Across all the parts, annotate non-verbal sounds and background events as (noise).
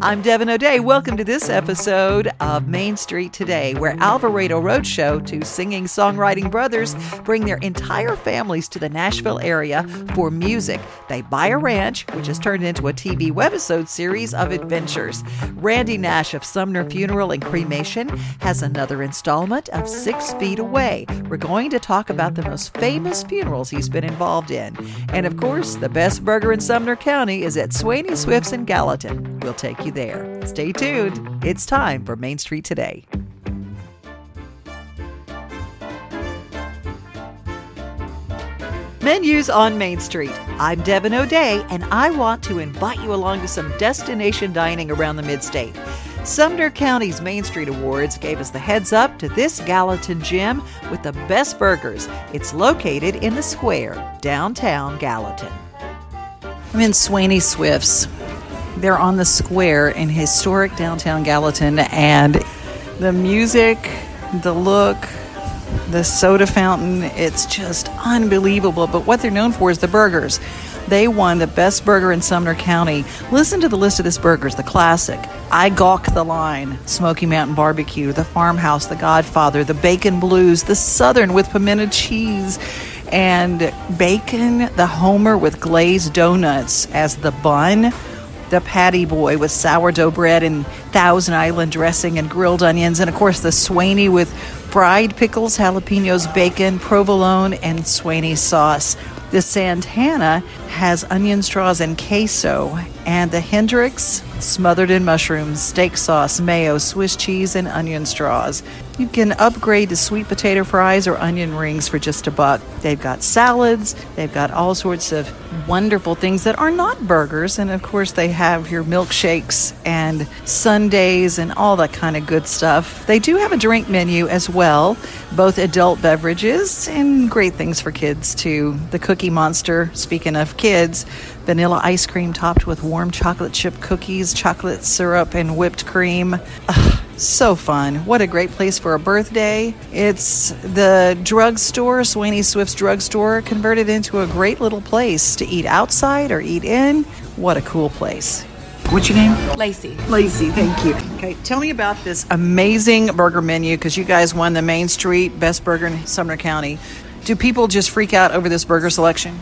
I'm Devin O'Day. Welcome to this episode of Main Street Today, where Alvarado Roadshow, two singing songwriting brothers, bring their entire families to the Nashville area for music. They buy a ranch, which has turned into a TV webisode series of adventures. Randy Nash of Sumner Funeral and Cremation has another installment of Six Feet Away. We're going to talk about the most famous funerals he's been involved in. And of course, the best burger in Sumner County is at Swaney Swift's in Gallatin. We'll take you there. Stay tuned. It's time for Main Street Today. Menus on Main Street. I'm Devin O'Day, and I want to invite you along to some destination dining around the Midstate. Sumner County's Main Street Awards gave us the heads up to this Gallatin gym with the best burgers. It's located in the square, downtown Gallatin. I'm in Swaney Swift's. They're on the square in historic downtown Gallatin, and the music, the look, the soda fountain, it's just unbelievable. But what they're known for is the burgers. They won the best burger in Sumner County. Listen to the list of these burgers the classic, I Gawk the Line, Smoky Mountain Barbecue, the Farmhouse, the Godfather, the Bacon Blues, the Southern with pimento cheese, and bacon, the Homer with glazed donuts as the bun the patty boy with sourdough bread and Thousand Island dressing and grilled onions, and of course the Swaney with fried pickles, jalapenos, bacon, provolone, and Swaney sauce. The Santana has onion straws and queso, and the Hendrix smothered in mushrooms, steak sauce, mayo, Swiss cheese, and onion straws. You can upgrade to sweet potato fries or onion rings for just a buck. They've got salads, they've got all sorts of wonderful things that are not burgers, and of course, they have your milkshakes and sundaes and all that kind of good stuff. They do have a drink menu as well, both adult beverages and great things for kids too. The Cookie Monster, speaking of kids, vanilla ice cream topped with warm chocolate chip cookies, chocolate syrup, and whipped cream. Ugh, so fun. What a great place for a birthday. It's the drugstore, Swaney Swift's drugstore, converted into a great little place to eat outside or eat in. What a cool place. What's your name? Lacey. Lacey, thank you. Okay, tell me about this amazing burger menu because you guys won the Main Street Best Burger in Sumner County. Do people just freak out over this burger selection?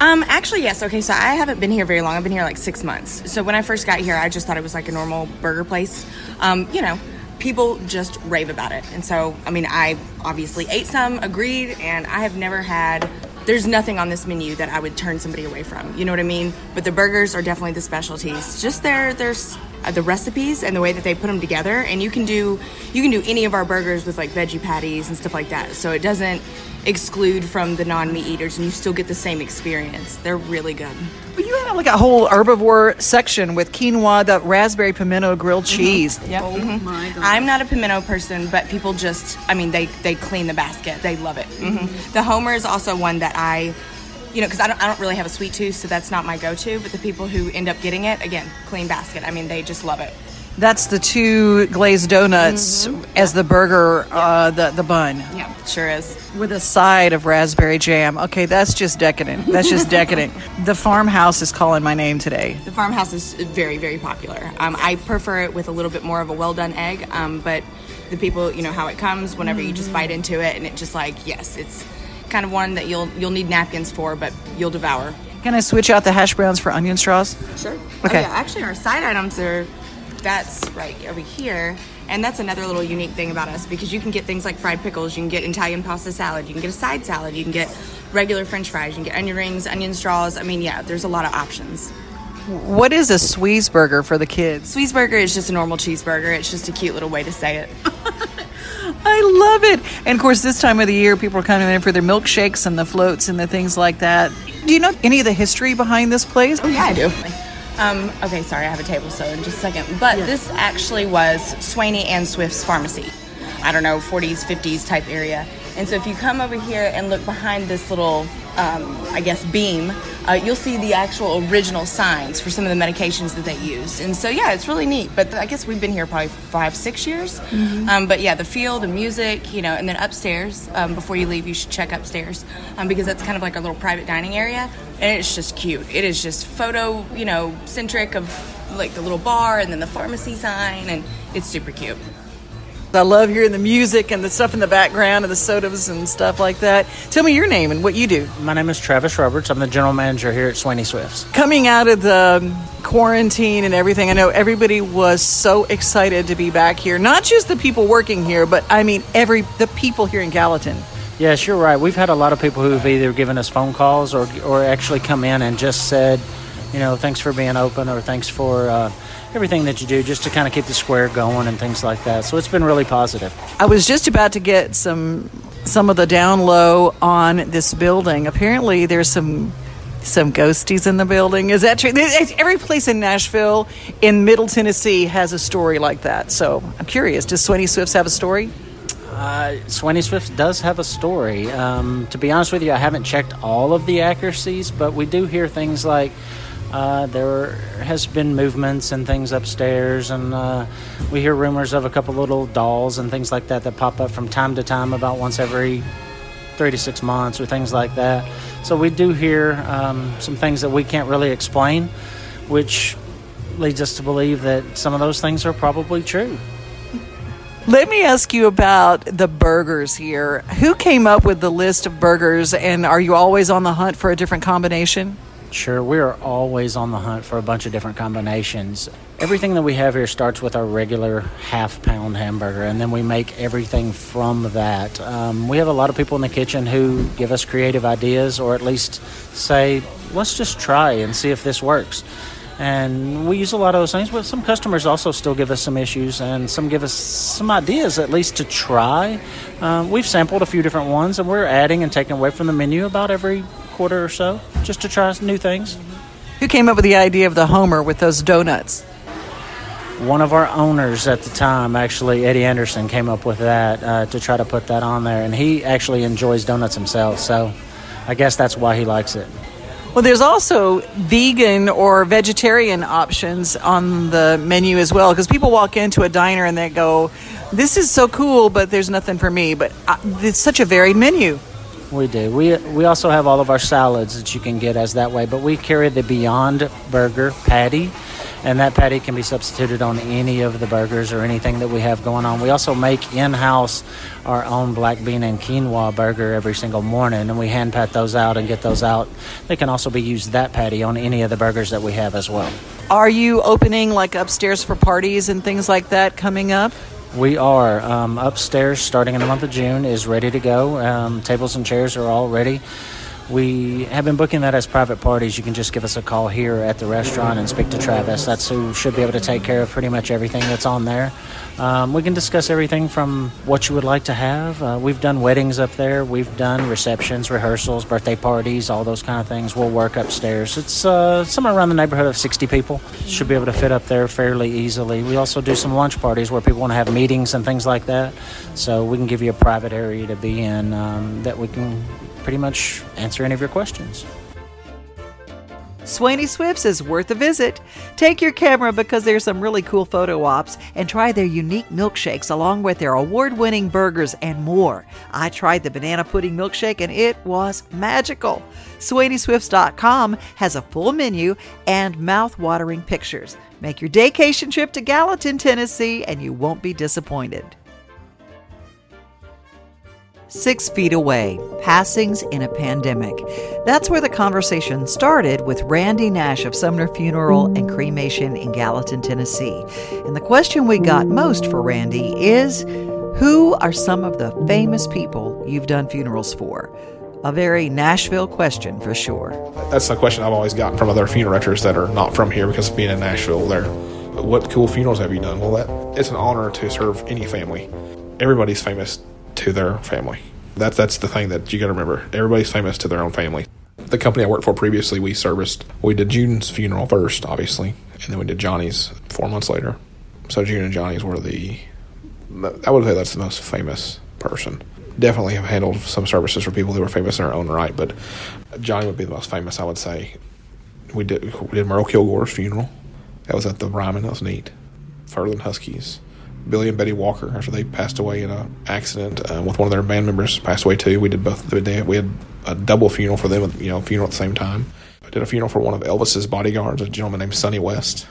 Um, actually, yes. Okay, so I haven't been here very long. I've been here like six months. So when I first got here, I just thought it was like a normal burger place. Um, you know, people just rave about it. And so, I mean, I obviously ate some, agreed, and I have never had. There's nothing on this menu that I would turn somebody away from. You know what I mean? But the burgers are definitely the specialties. Just their there's uh, the recipes and the way that they put them together. And you can do you can do any of our burgers with like veggie patties and stuff like that. So it doesn't exclude from the non-meat eaters and you still get the same experience. They're really good. But you have like a whole herbivore section with quinoa, the raspberry pimento grilled cheese. Yep. Oh my god. I'm not a pimento person, but people just, I mean, they, they clean the basket. They love it. hmm The Homer is also one that I, you know, because I don't, I don't really have a sweet tooth, so that's not my go to. But the people who end up getting it, again, clean basket. I mean, they just love it. That's the two glazed donuts as the burger, uh, the the bun. Yeah, sure is. With a side of raspberry jam. Okay, that's just decadent. That's just decadent. (laughs) The farmhouse is calling my name today. The farmhouse is very, very popular. Um, I prefer it with a little bit more of a well done egg, um, but the people, you know, how it comes whenever you just bite into it, and it just like, yes, it's kind of one that you'll you'll need napkins for, but you'll devour. Can I switch out the hash browns for onion straws? Sure. Okay. Oh, yeah, actually, our side items are that's right over here. And that's another little unique thing about us because you can get things like fried pickles, you can get Italian pasta salad, you can get a side salad, you can get regular french fries, you can get onion rings, onion straws. I mean, yeah, there's a lot of options. What is a Sweeze burger for the kids? Sweezeburger is just a normal cheeseburger. It's just a cute little way to say it. (laughs) I love it. And of course, this time of the year, people are coming in for their milkshakes and the floats and the things like that. Do you know any of the history behind this place? Oh, yeah, I do. Um, okay, sorry, I have a table, so in just a second. But this actually was Swaney and Swift's pharmacy. I don't know, 40s, 50s type area. And so if you come over here and look behind this little, um, I guess, beam, uh, you'll see the actual original signs for some of the medications that they used. And so, yeah, it's really neat. But I guess we've been here probably five, six years. Um, but yeah, the feel, the music, you know, and then upstairs, um, before you leave, you should check upstairs um, because that's kind of like our little private dining area. And it's just cute. It is just photo, you know, centric of like the little bar and then the pharmacy sign, and it's super cute. I love hearing the music and the stuff in the background and the sodas and stuff like that. Tell me your name and what you do. My name is Travis Roberts. I'm the general manager here at Swaney Swifts. Coming out of the quarantine and everything, I know everybody was so excited to be back here. Not just the people working here, but I mean every the people here in Gallatin. Yes, you're right. We've had a lot of people who've either given us phone calls or or actually come in and just said, you know, thanks for being open or thanks for. Uh, everything that you do just to kind of keep the square going and things like that. So it's been really positive. I was just about to get some some of the down low on this building. Apparently, there's some some ghosties in the building. Is that true? Every place in Nashville, in Middle Tennessee, has a story like that. So I'm curious. Does Swaney Swifts have a story? Uh, Swaney Swift does have a story. Um, to be honest with you, I haven't checked all of the accuracies, but we do hear things like uh, there has been movements and things upstairs, and uh, we hear rumors of a couple little dolls and things like that that pop up from time to time, about once every three to six months or things like that. So we do hear um, some things that we can't really explain, which leads us to believe that some of those things are probably true. Let me ask you about the burgers here. Who came up with the list of burgers, and are you always on the hunt for a different combination? Sure, we are always on the hunt for a bunch of different combinations. Everything that we have here starts with our regular half pound hamburger, and then we make everything from that. Um, we have a lot of people in the kitchen who give us creative ideas or at least say, let's just try and see if this works. And we use a lot of those things, but some customers also still give us some issues and some give us some ideas at least to try. Um, we've sampled a few different ones and we're adding and taking away from the menu about every quarter or so, just to try new things. Who came up with the idea of the Homer with those donuts? One of our owners at the time, actually Eddie Anderson, came up with that uh, to try to put that on there, and he actually enjoys donuts himself, so I guess that's why he likes it. Well, there's also vegan or vegetarian options on the menu as well because people walk into a diner and they go, This is so cool, but there's nothing for me. But uh, it's such a varied menu. We do. We we also have all of our salads that you can get as that way, but we carry the Beyond Burger patty, and that patty can be substituted on any of the burgers or anything that we have going on. We also make in-house our own black bean and quinoa burger every single morning, and we hand pat those out and get those out. They can also be used that patty on any of the burgers that we have as well. Are you opening like upstairs for parties and things like that coming up? We are um, upstairs starting in the month of June is ready to go. Um, tables and chairs are all ready. We have been booking that as private parties. You can just give us a call here at the restaurant and speak to Travis. That's who should be able to take care of pretty much everything that's on there. Um, we can discuss everything from what you would like to have. Uh, we've done weddings up there. We've done receptions, rehearsals, birthday parties, all those kind of things. We'll work upstairs. It's uh, somewhere around the neighborhood of 60 people. Should be able to fit up there fairly easily. We also do some lunch parties where people want to have meetings and things like that. So we can give you a private area to be in um, that we can pretty much answer any of your questions. Swaney Swifts is worth a visit. Take your camera because there's some really cool photo ops and try their unique milkshakes along with their award winning burgers and more. I tried the banana pudding milkshake and it was magical. SwaneySwifts.com has a full menu and mouth watering pictures. Make your vacation trip to Gallatin, Tennessee, and you won't be disappointed. Six Feet Away Passings in a Pandemic. That's where the conversation started with Randy Nash of Sumner Funeral and Cremation in Gallatin, Tennessee. And the question we got most for Randy is Who are some of the famous people you've done funerals for? A very Nashville question for sure. That's a question I've always gotten from other funeral directors that are not from here because being in Nashville, they're what cool funerals have you done? Well, that it's an honor to serve any family. Everybody's famous to their family. That's that's the thing that you got to remember. Everybody's famous to their own family. The company I worked for previously, we serviced. We did June's funeral first, obviously, and then we did Johnny's four months later. So June and Johnny's were the. I would say that's the most famous person. Definitely have handled some services for people who were famous in their own right, but Johnny would be the most famous. I would say. We did we did Merle Kilgore's funeral. That was at the Ryman. That was neat. Ferlin Husky's Billy and Betty Walker after they passed away in an accident uh, with one of their band members passed away too. We did both the day. We had a double funeral for them, you know, funeral at the same time. I did a funeral for one of Elvis's bodyguards, a gentleman named Sonny West.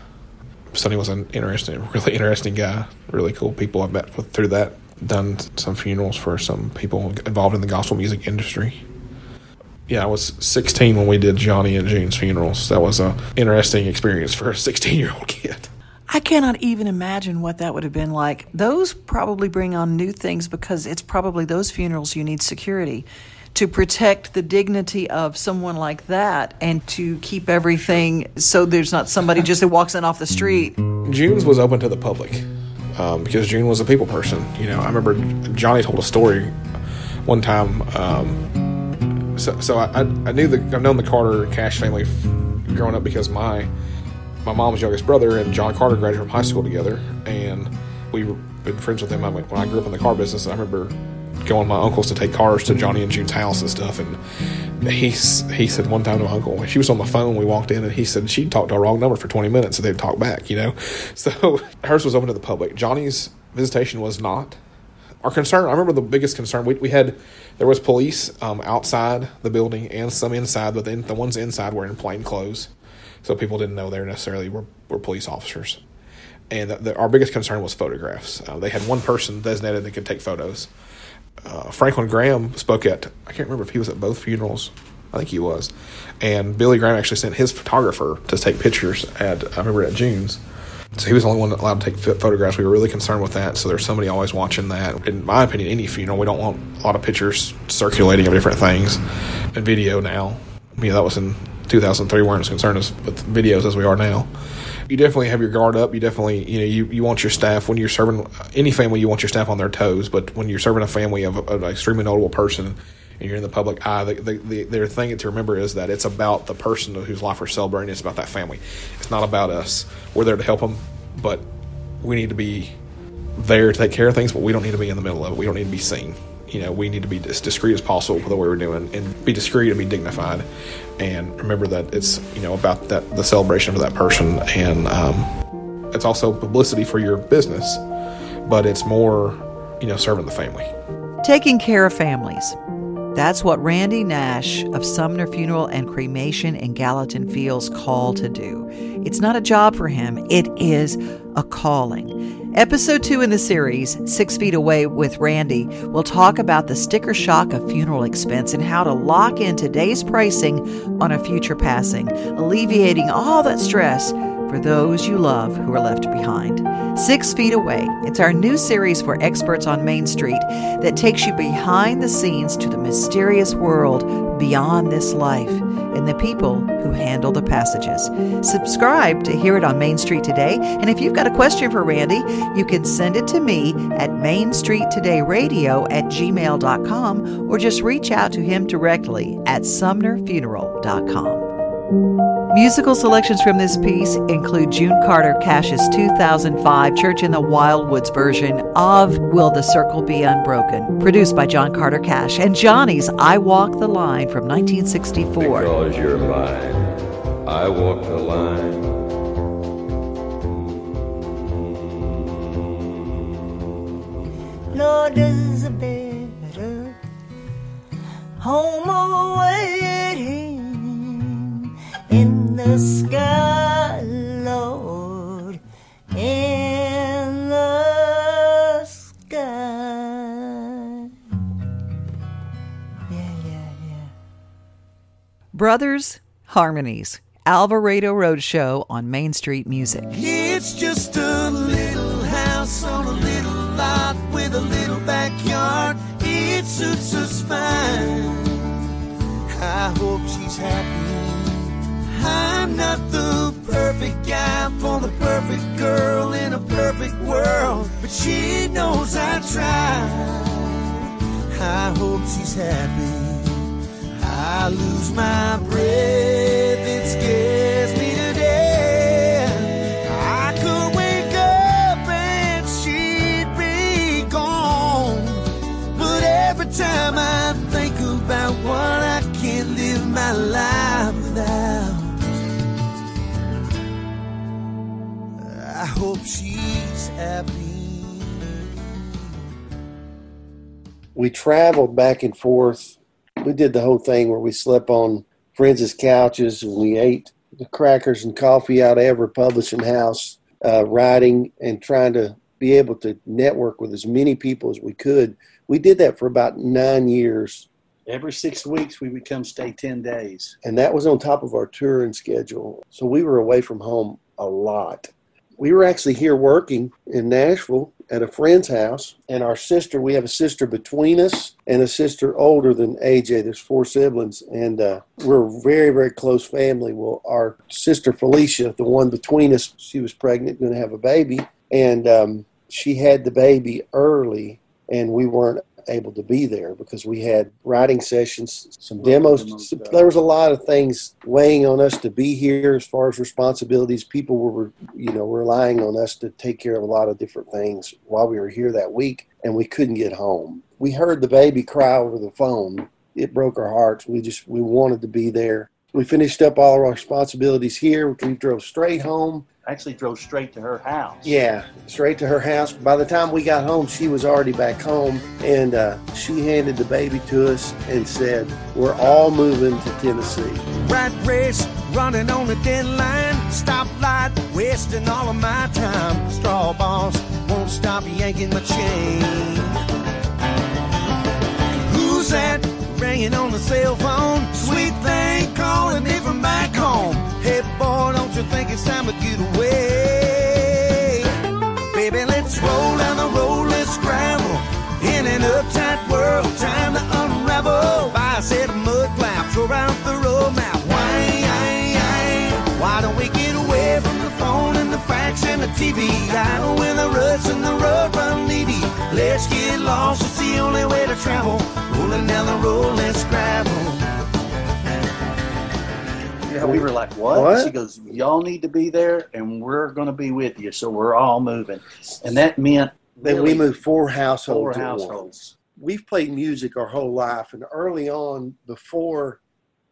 Sonny was an interesting, (laughs) really interesting guy. Really cool people I've met with through that. Done some funerals for some people involved in the gospel music industry. Yeah, I was 16 when we did Johnny and June's funerals. That was a interesting experience for a 16 year old kid. I cannot even imagine what that would have been like. Those probably bring on new things because it's probably those funerals you need security to protect the dignity of someone like that and to keep everything so there's not somebody just that walks in off the street. June's was open to the public um, because June was a people person. You know, I remember Johnny told a story one time. Um, so, so I, I knew the I've known the Carter Cash family growing up because my my mom's youngest brother and John Carter graduated from high school together, and we've been friends with him when I grew up in the car business. I remember going my uncles to take cars to Johnny and June's house and stuff. And he he said one time to my uncle, she was on the phone. We walked in and he said she'd talked to a wrong number for 20 minutes, and they'd talk back, you know. (laughs) So hers was open to the public. Johnny's visitation was not. Our concern, I remember the biggest concern we, we had, there was police um, outside the building and some inside, but then the ones inside were in plain clothes, so people didn't know they necessarily were, were police officers. And the, the, our biggest concern was photographs. Uh, they had one person designated that could take photos uh, Franklin Graham spoke at, I can't remember if he was at both funerals. I think he was. And Billy Graham actually sent his photographer to take pictures at, I remember at June's. So he was the only one allowed to take photographs. We were really concerned with that. So there's somebody always watching that. In my opinion, any funeral, we don't want a lot of pictures circulating of different things. And video now, know, that was in 2003. Weren't as concerned as, with videos as we are now you definitely have your guard up. You definitely, you know, you, you want your staff when you're serving any family, you want your staff on their toes. But when you're serving a family of, of an extremely notable person and you're in the public eye, the, the, the, their thing to remember is that it's about the person whose life we're celebrating. It's about that family. It's not about us. We're there to help them, but we need to be there to take care of things, but we don't need to be in the middle of it. We don't need to be seen you know, we need to be as discreet as possible with the way we're doing and be discreet and be dignified. And remember that it's, you know, about that the celebration for that person. And um, it's also publicity for your business, but it's more, you know, serving the family. Taking care of families. That's what Randy Nash of Sumner Funeral and Cremation in Gallatin feels called to do. It's not a job for him, it is a calling. Episode 2 in the series, Six Feet Away with Randy, will talk about the sticker shock of funeral expense and how to lock in today's pricing on a future passing, alleviating all that stress for those you love who are left behind. Six Feet Away. It's our new series for experts on Main Street that takes you behind the scenes to the mysterious world beyond this life and the people who handle the passages. Subscribe to hear it on Main Street Today. And if you've got a question for Randy, you can send it to me at Main Street Today Radio at gmail.com or just reach out to him directly at sumnerfuneral.com. Musical selections from this piece include June Carter Cash's 2005 Church in the Wildwoods version of Will the Circle Be Unbroken, produced by John Carter Cash, and Johnny's I Walk the Line from 1964. Because you're mine, I walk the line. Lord, is a better home away Brothers Harmonies, Alvarado Roadshow on Main Street Music. It's just a little house on a little lot with a little backyard. It suits us fine. I hope she's happy I'm not the perfect guy for the perfect girl in a perfect world, but she knows I tried. I hope she's happy. I lose my breath, it scares me to death. I could wake up and she'd be gone, but every time I think about what I can't live my life without. I hope she's happy. We traveled back and forth. We did the whole thing where we slept on friends' couches and we ate the crackers and coffee out of every publishing house uh, writing and trying to be able to network with as many people as we could. We did that for about nine years, Every six weeks, we would come stay 10 days. and that was on top of our touring schedule. So we were away from home a lot. We were actually here working in Nashville at a friend's house, and our sister, we have a sister between us and a sister older than AJ. There's four siblings, and uh, we're a very, very close family. Well, our sister Felicia, the one between us, she was pregnant, going to have a baby, and um, she had the baby early, and we weren't able to be there because we had writing sessions, some demos. uh, there was a lot of things weighing on us to be here as far as responsibilities. People were, you know, relying on us to take care of a lot of different things while we were here that week, and we couldn't get home. We heard the baby cry over the phone. It broke our hearts. We just we wanted to be there. We finished up all our responsibilities here. We drove straight home. Actually, drove straight to her house. Yeah, straight to her house. By the time we got home, she was already back home, and uh, she handed the baby to us and said, "We're all moving to Tennessee." Rat race, running on the deadline. Stoplight, wasting all of my time. Straw boss, won't stop yanking my chain. Who's that ringing on the cell phone? Sweet thing calling me from back home. TV? I know when the ruts and the road run needy. Let's get lost, it's the only way to travel. Rolling down the road, let's travel. Yeah, we were like, what? What? She goes, y'all need to be there, and we're going to be with you. So we're all moving. And that meant that really we moved four four households. at once. households. We've played music our whole life, and early on, before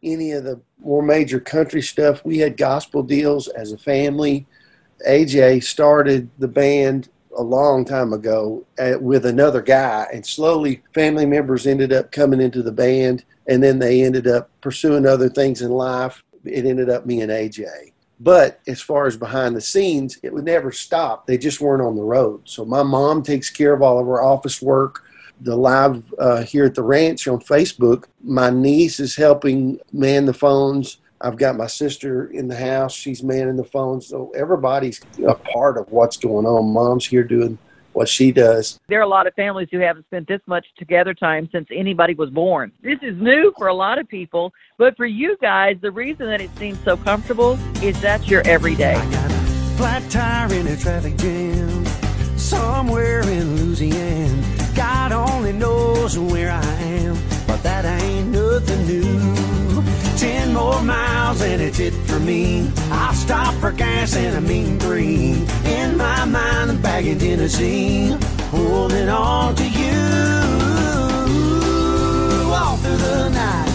any of the more major country stuff, we had gospel deals as a family. AJ started the band a long time ago uh, with another guy, and slowly family members ended up coming into the band, and then they ended up pursuing other things in life. It ended up me and AJ. But as far as behind the scenes, it would never stop. They just weren't on the road. So my mom takes care of all of our office work the live uh, here at the ranch on Facebook. My niece is helping man the phones. I've got my sister in the house. She's manning the phones. So everybody's a part of what's going on. Mom's here doing what she does. There are a lot of families who haven't spent this much together time since anybody was born. This is new for a lot of people, but for you guys, the reason that it seems so comfortable is that's your everyday. I got a flat tire in a traffic jam somewhere in Louisiana. God only knows where I am, but that ain't nothing new. Ten more miles and it's it for me. I'll stop for gas and a mean green. In my mind, I'm back in Tennessee, holding on to you. All through the night,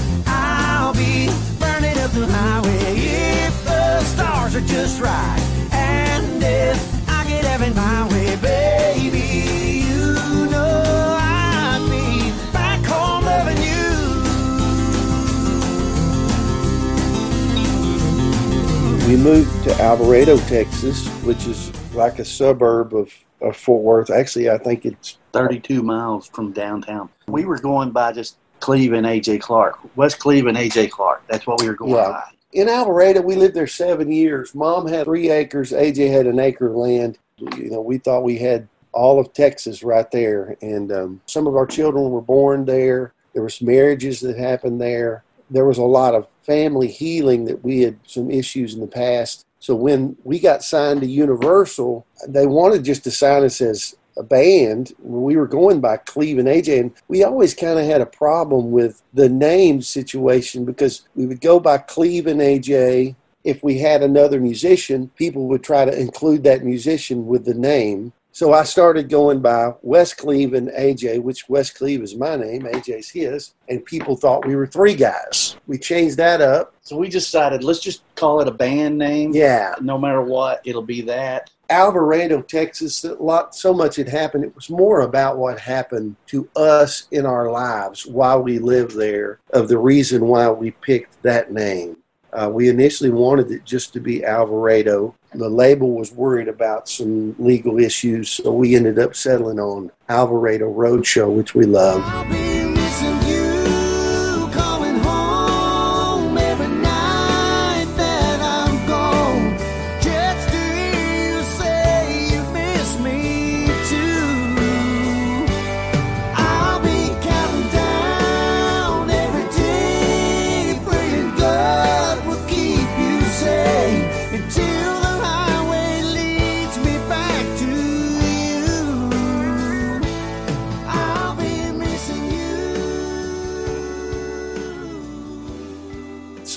to Alvarado, Texas, which is like a suburb of, of Fort Worth. Actually, I think it's 32 miles from downtown. We were going by just Cleve and AJ Clark. West Cleve and AJ Clark. That's what we were going Yeah. by. in Alvarado, we lived there seven years. Mom had three acres. AJ had an acre of land. You know, we thought we had all of Texas right there, and um, some of our children were born there. There was marriages that happened there. There was a lot of family healing that we had some issues in the past. So when we got signed to Universal, they wanted just to sign us as a band. We were going by Cleve and AJ, and we always kind of had a problem with the name situation because we would go by Cleve and AJ. If we had another musician, people would try to include that musician with the name. So I started going by West Cleve and AJ, which West Cleve is my name, AJ's his, and people thought we were three guys. We changed that up. So we decided let's just call it a band name. Yeah, No matter what, it'll be that. Alvarado, Texas, a lot so much had happened. It was more about what happened to us in our lives while we lived there, of the reason why we picked that name. Uh, we initially wanted it just to be Alvarado. The label was worried about some legal issues, so we ended up settling on Alvarado Roadshow, which we love.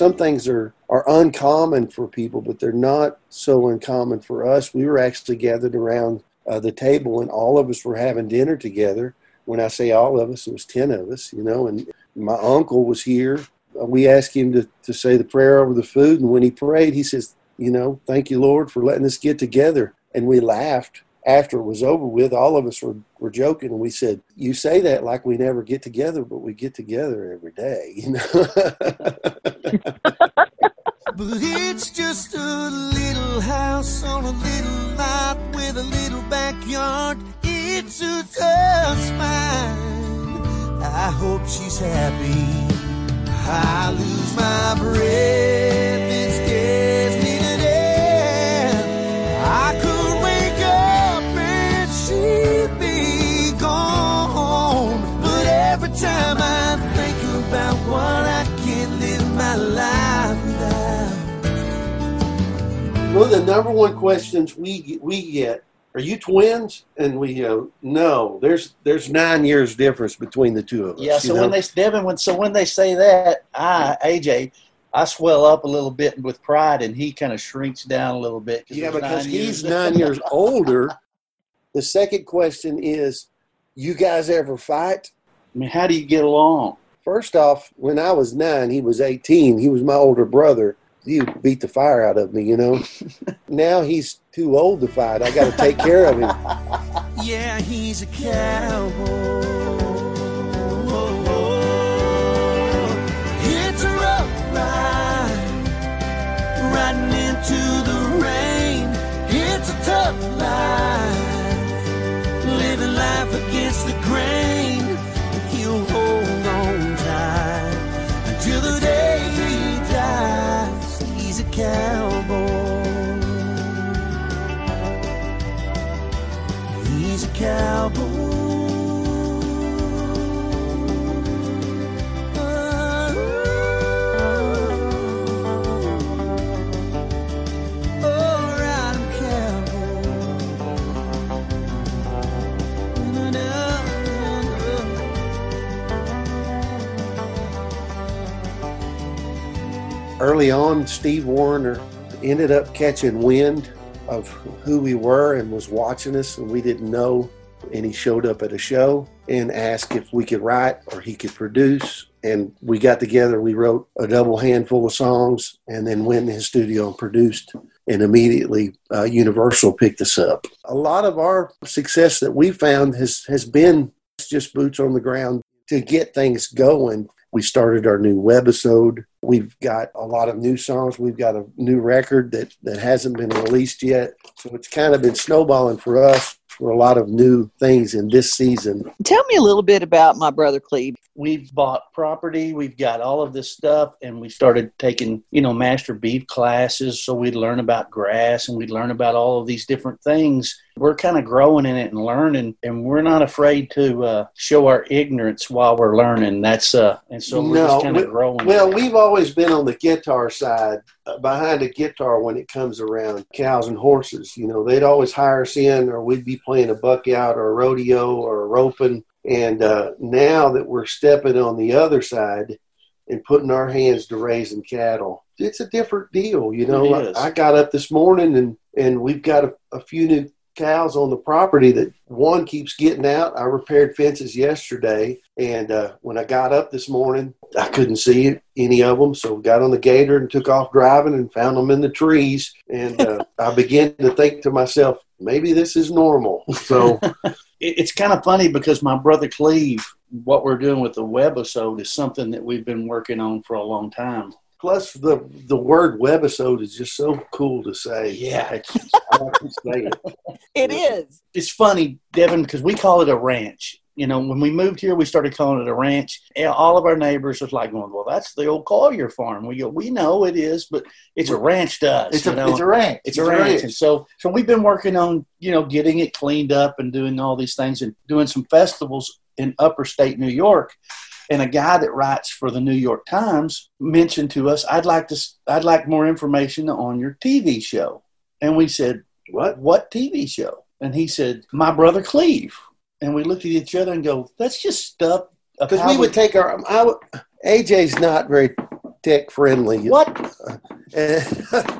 Some things are, are uncommon for people, but they're not so uncommon for us. We were actually gathered around uh, the table, and all of us were having dinner together. When I say all of us, it was 10 of us, you know, and my uncle was here. Uh, We asked him to, to say the prayer over the food, and when he prayed, he says, You know, thank you, Lord, for letting us get together. And we laughed after it was over with. All of us were, were joking, and we said, You say that like we never get together, but we get together every day, (laughs) you know. But it's just a little house on a little lot with a little backyard. It suits us fine. I hope she's happy. I lose my breath. One of the number one questions we we get are you twins? And we go, no. There's there's nine years difference between the two of us. Yeah, so you when they Devin, when so when they say that, I AJ, I swell up a little bit with pride, and he kind of shrinks down a little bit. yeah, because nine he's (laughs) nine years older. The second question is, you guys ever fight? I mean, how do you get along? First off, when I was nine, he was eighteen. He was my older brother. He beat the fire out of me, you know. (laughs) now he's too old to fight. I got to take care of him. (laughs) Yeah, he's a cowboy. It's a rough ride, riding into the rain. It's a tough life, living life against the grain. He's Early on, Steve Wariner ended up catching wind of who we were and was watching us, and we didn't know. And he showed up at a show and asked if we could write or he could produce. And we got together, we wrote a double handful of songs, and then went in his studio and produced. And immediately, uh, Universal picked us up. A lot of our success that we found has, has been just boots on the ground to get things going. We started our new webisode. We've got a lot of new songs. We've got a new record that, that hasn't been released yet. So it's kind of been snowballing for us for a lot of new things in this season. Tell me a little bit about my brother Cleve. We've bought property. We've got all of this stuff, and we started taking, you know, master beef classes. So we'd learn about grass, and we'd learn about all of these different things. We're kind of growing in it and learning, and we're not afraid to uh, show our ignorance while we're learning. That's uh, and so we're just kind we- of growing. Well, we've always been on the guitar side, behind a guitar when it comes around cows and horses. You know, they'd always hire us in, or we'd be playing a buck out or a rodeo or a roping. And uh, now that we're stepping on the other side and putting our hands to raising cattle, it's a different deal. You know, I, I got up this morning and, and we've got a, a few new cows on the property that one keeps getting out. I repaired fences yesterday, and uh, when I got up this morning, I couldn't see any of them. So got on the gator and took off driving and found them in the trees. And uh, (laughs) I began to think to myself, maybe this is normal. (laughs) So it's kind of funny because my brother Cleve, what we're doing with the webisode is something that we've been working on for a long time. Plus, the the word webisode is just so cool to say. Yeah. I, I like to say it. (laughs) It is. It's funny, Devin, because we call it a ranch. You know, when we moved here, we started calling it a ranch. And all of our neighbors was like going, "Well, that's the old Collier farm." We go, "We know it is, but it's a ranch to us." It's a know? it's a ranch. It's a ranch. And so, so we've been working on, you know, getting it cleaned up and doing all these things and doing some festivals in upper state New York. And a guy that writes for the New York Times mentioned to us, I'd like to, I'd like more information on your TV show. And we said, what, what TV show? And he said, my brother Cleve. And we looked at each other and go, that's just stuff. Because we would take our. I would, AJ's not very tech friendly. What? (laughs) And-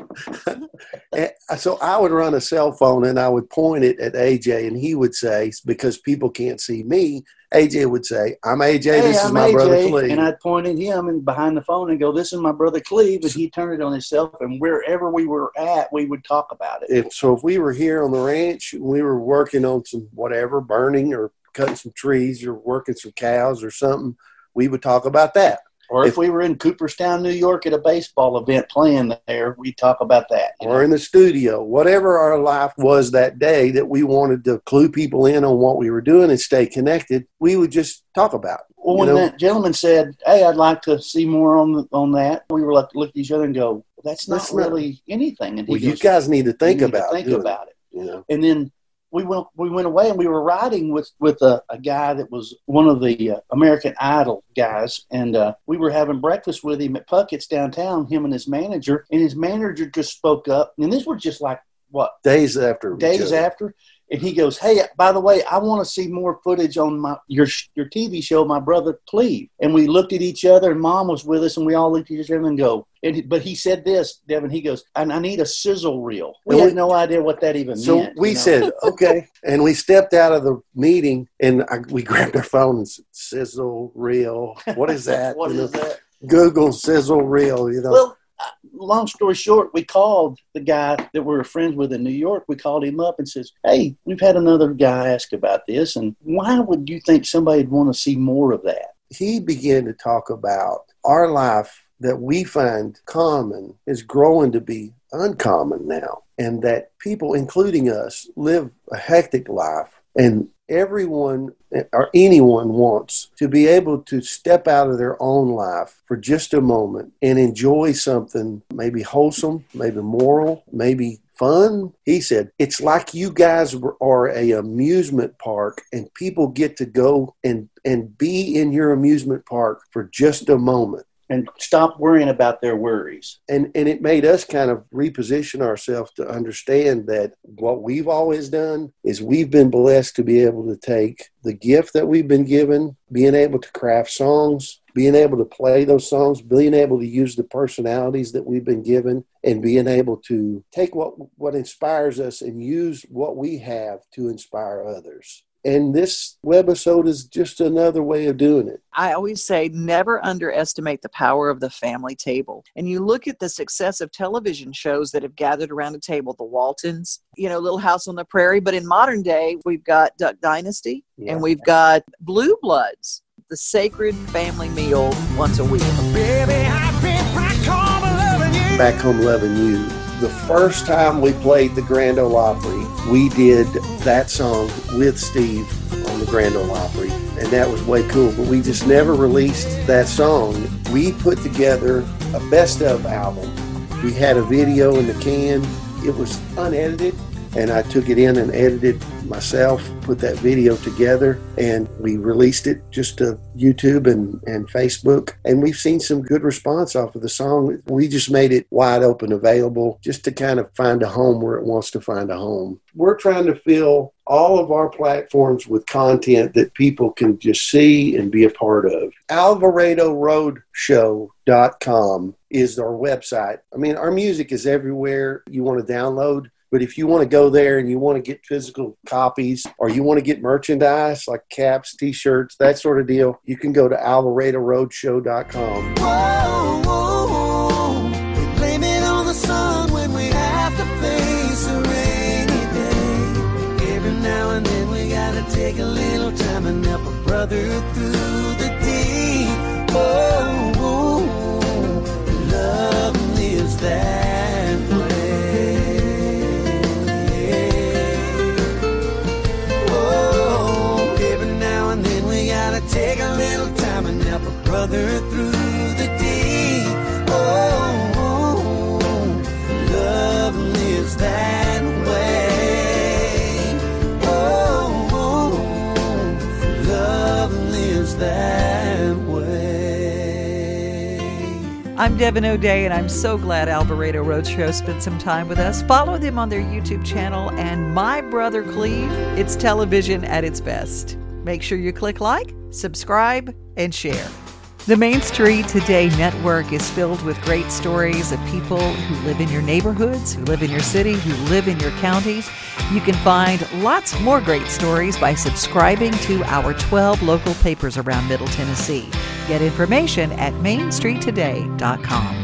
(laughs) and so I would run a cell phone and I would point it at AJ, and he would say, because people can't see me, AJ would say, "I'm AJ. Hey, this is I'm my brother AJ," Cleve." And I'd point at him and behind the phone and go, This is my brother Cleve. And he'd turn it on himself. And wherever we were at, we would talk about it. if so, if we were here on the ranch, we were working on some whatever, burning or cutting some trees or working some cows or something, we would talk about that. Or if, if- we were in Cooperstown, New York at a baseball event playing there, we'd talk about that. you know? or in the studio, whatever our life was that day that we wanted to clue people in on what we were doing and stay connected, we would just talk about. it, Well, when know? that gentleman said, "Hey, I'd like to see more on on that," we were like to look at each other and go, "That's not That's not- really anything." And well, you guys need to think "You need to about think doing about it." You know, And then we went we went away and we were riding with with a, a guy that was one of the uh, American Idol guys, and uh, we were having breakfast with him at Puckett's downtown. Him and his manager, and his manager just spoke up, and these were just like what days after, days after. And he goes, "Hey, by the way, I want to see more footage on my your your TV show, my brother Cleve." And we looked at each other, and Mom was with us, and we all looked at each other and go. And but he said this, Devin. He goes, "And I need a sizzle reel." We had no idea what that even So meant. So we you know? said, okay. (laughs) And we stepped out of the meeting and I, we grabbed our phone and said, sizzle reel. What is that? (laughs) What You know, that? Google sizzle reel, you know. Well, long story short, we called the guy that we were friends with in New York. We called him up and says, "Hey, we've had another guy ask about this, and why would you think somebody'd want to see more of that?" he began to talk about our life that we find common is growing to be uncommon now. And that people, including us, live a hectic life. And everyone or anyone wants to be able to step out of their own life for just a moment and enjoy something maybe wholesome, maybe moral, maybe fun. He said, It's like you guys are a amusement park and people get to go and, and be in your amusement park for just a moment. And stop worrying about their worries. And, and it made us kind of reposition ourselves to understand that what we've always done is we've been blessed to be able to take the gift that we've been given, being able to craft songs, being able to play those songs, being able to use the personalities that we've been given, and being able to take what, what inspires us and use what we have to inspire others. And this webisode is just another way of doing it. I always say never underestimate the power of the family table. And you look at the success of television shows that have gathered around a table, the Waltons, you know, Little House on the Prairie. But in modern day, we've got Duck Dynasty Yeah. and we've got Blue Bloods, the sacred family meal once a week. Back Home Loving You. The first time we played the Grand Ole Opry, we did that song with Steve on the Grand Ole Opry, and that was way cool. But we just never released that song. We put together a best of album. We had a video in the can. It was unedited, and I took it in and edited myself, put that video together, and we released it just to YouTube and, and Facebook. And we've seen some good response off of the song. We just made it wide open available just to kind of find a home where it wants to find a home. We're trying to fill all of our platforms with content that people can just see and be a part of. AlvaradoRoadshow.com is our website. I mean, our music is everywhere you want to download. But if you want to go there and you want to get physical copies or you want to get merchandise like caps, t shirts, that sort of deal, you can go to AlvaradoRoadshow.com. Whoa, whoa, whoa. We blame it on the sun when we have to face a rainy day. Every now and then we gotta take a little time and help a brother through I'm Devin O'Day, and I'm so glad Alvarado Roadshow spent some time with us. Follow them on their YouTube channel and My Brother Cleve. It's television at its best. Make sure you click like, subscribe, and share. The Main Street Today network is filled with great stories of people who live in your neighborhoods, who live in your city, who live in your counties. You can find lots more great stories by subscribing to our 12 local papers around Middle Tennessee. Get information at mainstreettoday.com.